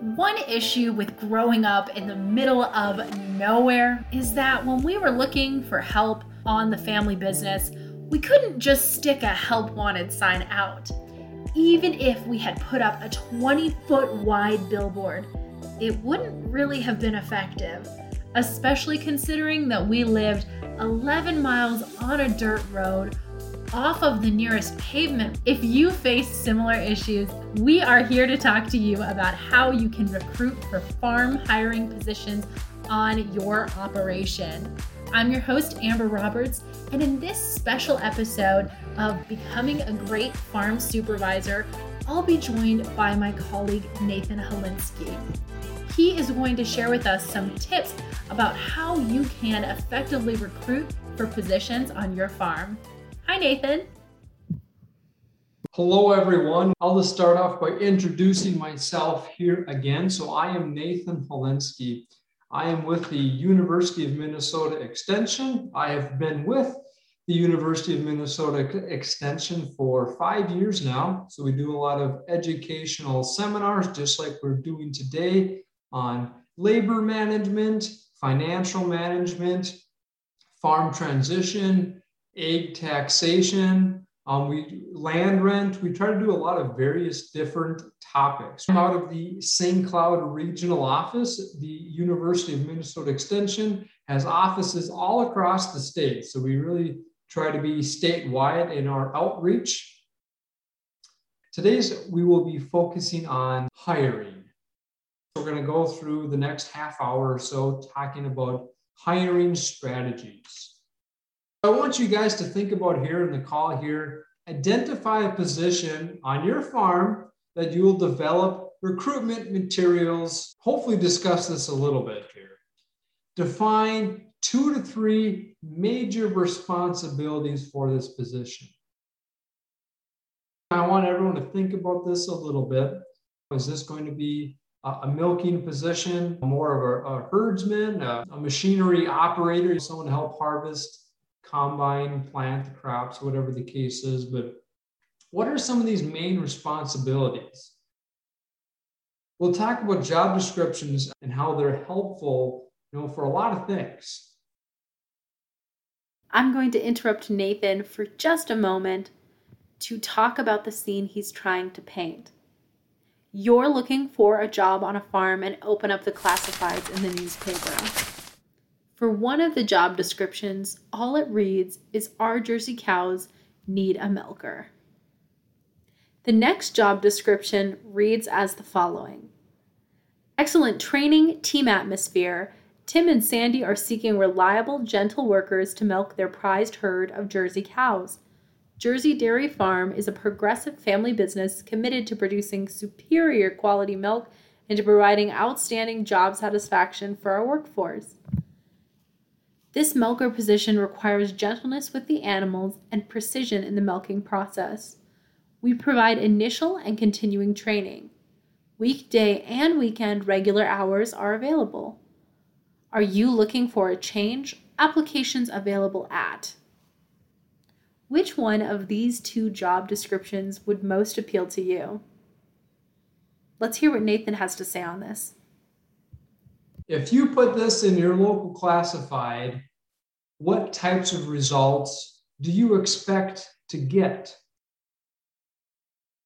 One issue with growing up in the middle of nowhere is that when we were looking for help on the family business, we couldn't just stick a help wanted sign out. Even if we had put up a 20 foot wide billboard, it wouldn't really have been effective, especially considering that we lived 11 miles on a dirt road off of the nearest pavement. If you face similar issues, we are here to talk to you about how you can recruit for farm hiring positions on your operation. I'm your host, Amber Roberts, and in this special episode of Becoming a Great Farm Supervisor, I'll be joined by my colleague, Nathan Hulinsky. He is going to share with us some tips about how you can effectively recruit for positions on your farm. Hi, Nathan. Hello, everyone. I'll just start off by introducing myself here again. So, I am Nathan Hulinsky. I am with the University of Minnesota Extension. I have been with the University of Minnesota Extension for five years now. So, we do a lot of educational seminars, just like we're doing today on labor management, financial management, farm transition, ag taxation, um, we land rent. We try to do a lot of various different topics. Out of the St. Cloud Regional Office, the University of Minnesota Extension has offices all across the state. So we really try to be statewide in our outreach. Today's we will be focusing on hiring. We're going to go through the next half hour or so talking about hiring strategies. I want you guys to think about here in the call here, identify a position on your farm that you will develop recruitment materials. Hopefully, discuss this a little bit here. Define two to three major responsibilities for this position. I want everyone to think about this a little bit. Is this going to be a milking position, more of a, a herdsman, a, a machinery operator, someone to help harvest combine, plant the crops, whatever the case is. But what are some of these main responsibilities? We'll talk about job descriptions and how they're helpful, you know, for a lot of things. I'm going to interrupt Nathan for just a moment to talk about the scene he's trying to paint. You're looking for a job on a farm and open up the classifieds in the newspaper. For one of the job descriptions, all it reads is Our Jersey cows need a milker. The next job description reads as the following Excellent training, team atmosphere. Tim and Sandy are seeking reliable, gentle workers to milk their prized herd of Jersey cows. Jersey Dairy Farm is a progressive family business committed to producing superior quality milk and to providing outstanding job satisfaction for our workforce. This milker position requires gentleness with the animals and precision in the milking process. We provide initial and continuing training. Weekday and weekend regular hours are available. Are you looking for a change? Applications available at. Which one of these two job descriptions would most appeal to you? Let's hear what Nathan has to say on this. If you put this in your local classified, what types of results do you expect to get?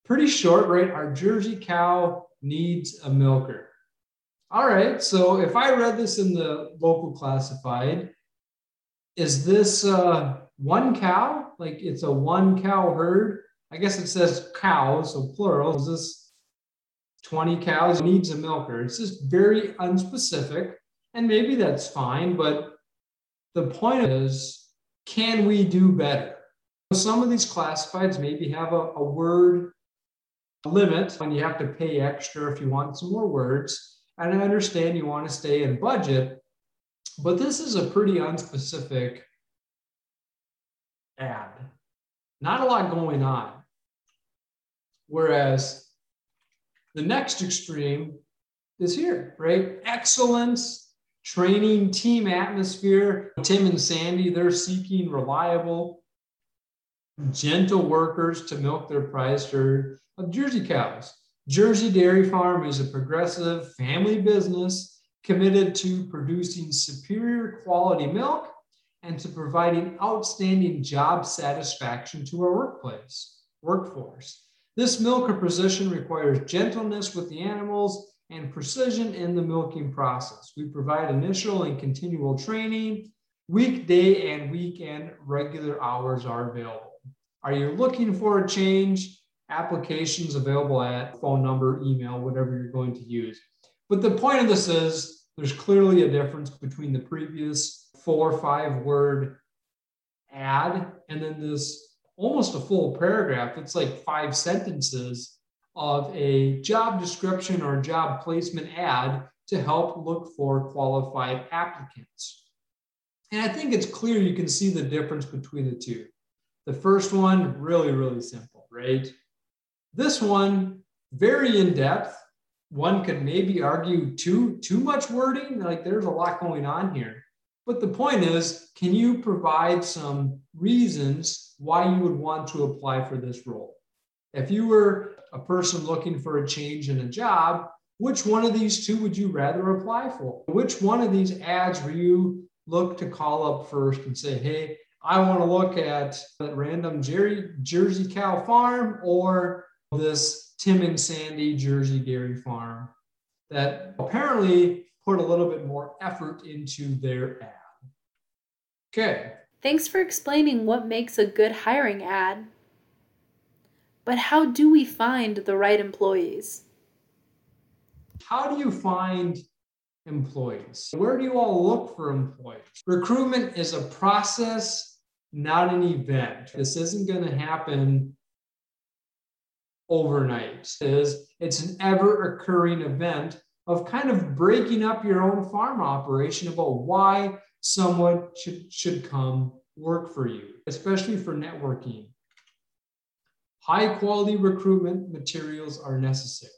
Pretty short, right? Our Jersey cow needs a milker. All right, so if I read this in the local classified, is this uh, one cow? Like it's a one cow herd? I guess it says cows, so plural. Is this 20 cows needs a milker. It's just very unspecific. And maybe that's fine, but the point is, can we do better? Some of these classifieds maybe have a, a word limit and you have to pay extra if you want some more words. And I understand you want to stay in budget, but this is a pretty unspecific ad. Not a lot going on. Whereas the next extreme is here, right? Excellence, training, team atmosphere. Tim and Sandy, they're seeking reliable, gentle workers to milk their prized herd of Jersey cows. Jersey Dairy Farm is a progressive family business committed to producing superior quality milk and to providing outstanding job satisfaction to our workplace, workforce. This milker position requires gentleness with the animals and precision in the milking process. We provide initial and continual training. Weekday and weekend regular hours are available. Are you looking for a change? Applications available at phone number, email, whatever you're going to use. But the point of this is there's clearly a difference between the previous four or five word ad and then this almost a full paragraph. It's like five sentences of a job description or job placement ad to help look for qualified applicants. And I think it's clear you can see the difference between the two. The first one, really, really simple, right? This one, very in depth. One could maybe argue too, too much wording, like there's a lot going on here. But the point is, can you provide some reasons why you would want to apply for this role? If you were a person looking for a change in a job, which one of these two would you rather apply for? Which one of these ads will you look to call up first and say, hey, I want to look at that random Jerry, Jersey cow farm or this Tim and Sandy Jersey dairy farm that apparently put a little bit more effort into their ad. Okay. Thanks for explaining what makes a good hiring ad. But how do we find the right employees? How do you find employees? Where do you all look for employees? Recruitment is a process, not an event. This isn't going to happen overnight. It is it's an ever occurring event of kind of breaking up your own farm operation about why someone should, should come work for you, especially for networking. High quality recruitment materials are necessary.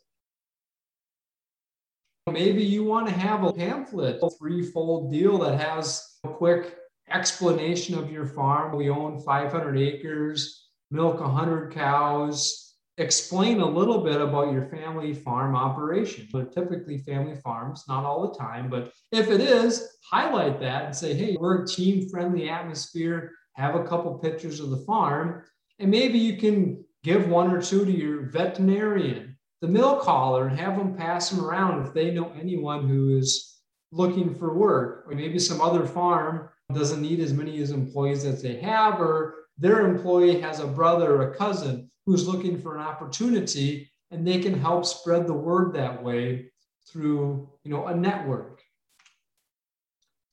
Maybe you want to have a pamphlet, a threefold deal that has a quick explanation of your farm. We own 500 acres, milk 100 cows, explain a little bit about your family farm operation. But typically family farms, not all the time, but if it is, highlight that and say, hey, we're a team friendly atmosphere. Have a couple pictures of the farm. And maybe you can give one or two to your veterinarian, the mill hauler, and have them pass them around if they know anyone who is looking for work. Or maybe some other farm doesn't need as many as employees as they have, or their employee has a brother or a cousin who's looking for an opportunity and they can help spread the word that way through you know a network.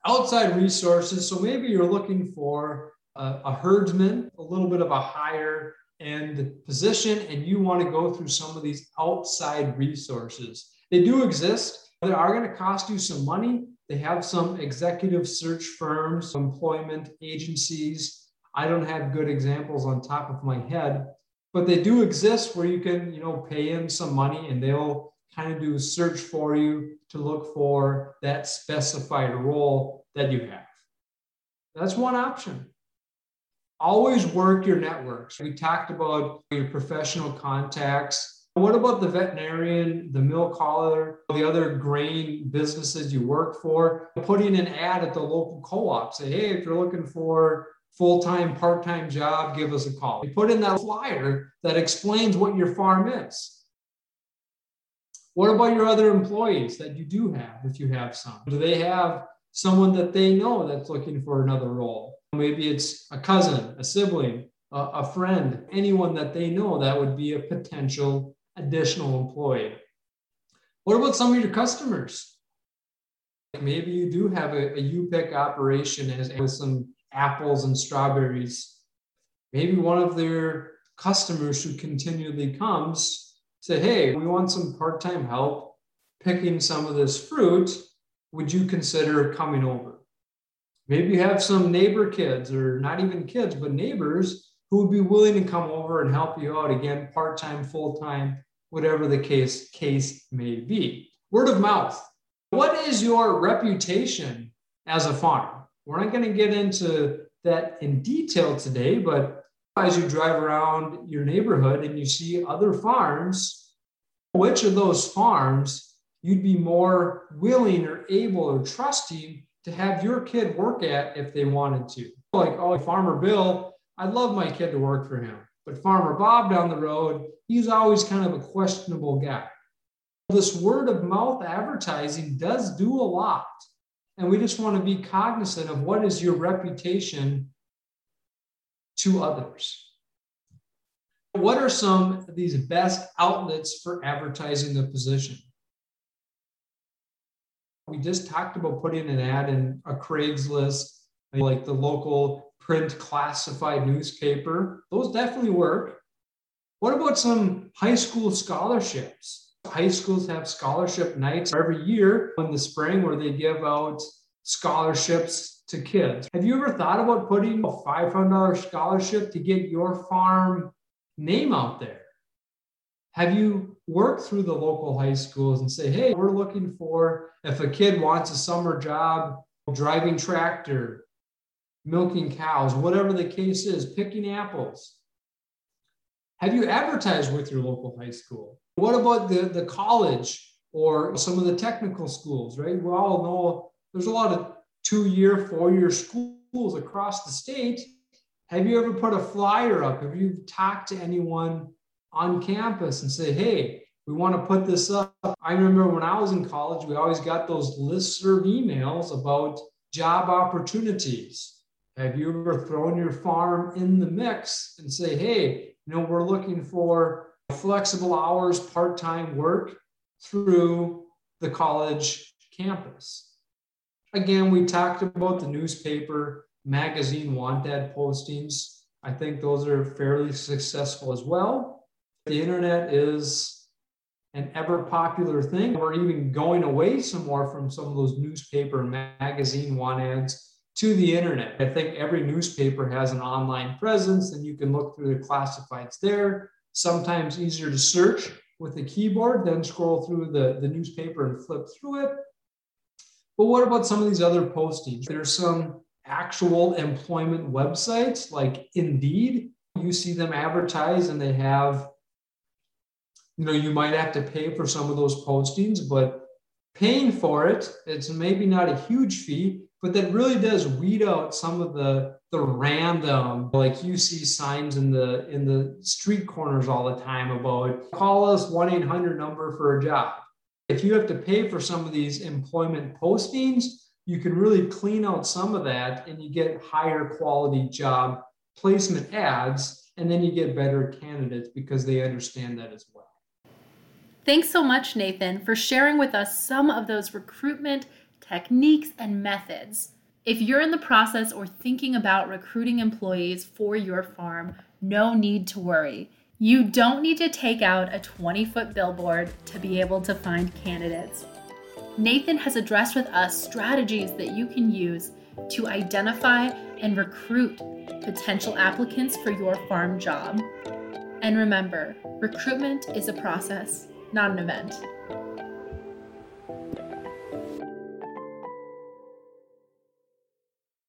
Outside resources so maybe you're looking for a, a herdsman a little bit of a higher end position and you want to go through some of these outside resources. They do exist they are going to cost you some money. They have some executive search firms employment agencies. I don't have good examples on top of my head but they do exist where you can, you know, pay in some money and they'll kind of do a search for you to look for that specified role that you have. That's one option. Always work your networks. We talked about your professional contacts. What about the veterinarian, the milk hauler, the other grain businesses you work for? Putting an ad at the local co op. Say, hey, if you're looking for full-time, part-time job, give us a call. You put in that flyer that explains what your farm is. What about your other employees that you do have, if you have some? Do they have someone that they know that's looking for another role? Maybe it's a cousin, a sibling, a, a friend, anyone that they know that would be a potential additional employee. What about some of your customers? Maybe you do have a, a U-pick operation as, with some apples and strawberries. Maybe one of their customers who continually comes say, Hey, we want some part time help picking some of this fruit. Would you consider coming over? Maybe you have some neighbor kids, or not even kids, but neighbors who would be willing to come over and help you out again, part time, full time, whatever the case, case may be. Word of mouth. What is your reputation as a farm? We're not going to get into that in detail today, but as you drive around your neighborhood and you see other farms, which of those farms you'd be more willing or able or trusting to have your kid work at if they wanted to. Like, oh, Farmer Bill, I'd love my kid to work for him. But Farmer Bob down the road, he's always kind of a questionable guy. This word of mouth advertising does do a lot. And we just want to be cognizant of what is your reputation to others. What are some of these best outlets for advertising the position? We just talked about putting an ad in a Craigslist, like the local print classified newspaper. Those definitely work. What about some high school scholarships? High schools have scholarship nights every year in the spring where they give out scholarships to kids. Have you ever thought about putting a $500 scholarship to get your farm name out there? Have you worked through the local high schools and say, hey, we're looking for if a kid wants a summer job driving tractor, milking cows, whatever the case is, picking apples? Have you advertised with your local high school? What about the, the college or some of the technical schools, right? We all know there's a lot of two year, four year schools across the state have you ever put a flyer up? Have you talked to anyone on campus and say, hey, we want to put this up? I remember when I was in college, we always got those listserv emails about job opportunities. Have you ever thrown your farm in the mix and say, hey, you know, we're looking for flexible hours, part time work through the college campus? Again, we talked about the newspaper magazine want ad postings. I think those are fairly successful as well. The internet is an ever popular thing. We're even going away some more from some of those newspaper and magazine want ads to the internet. I think every newspaper has an online presence and you can look through the classifieds there. Sometimes easier to search with a keyboard, then scroll through the, the newspaper and flip through it. But what about some of these other postings? There's some actual employment websites like Indeed, you see them advertise and they have, you know, you might have to pay for some of those postings, but paying for it, it's maybe not a huge fee, but that really does weed out some of the the random like you see signs in the in the street corners all the time about call us 1-800 number for a job if you have to pay for some of these employment postings you can really clean out some of that and you get higher quality job placement ads and then you get better candidates because they understand that as well. Thanks so much, Nathan, for sharing with us some of those recruitment techniques and methods. If you're in the process or thinking about recruiting employees for your farm, no need to worry. You don't need to take out a 20 foot billboard to be able to find candidates. Nathan has addressed with us strategies that you can use to identify and recruit potential applicants for your farm job. And remember, recruitment is a process, not an event.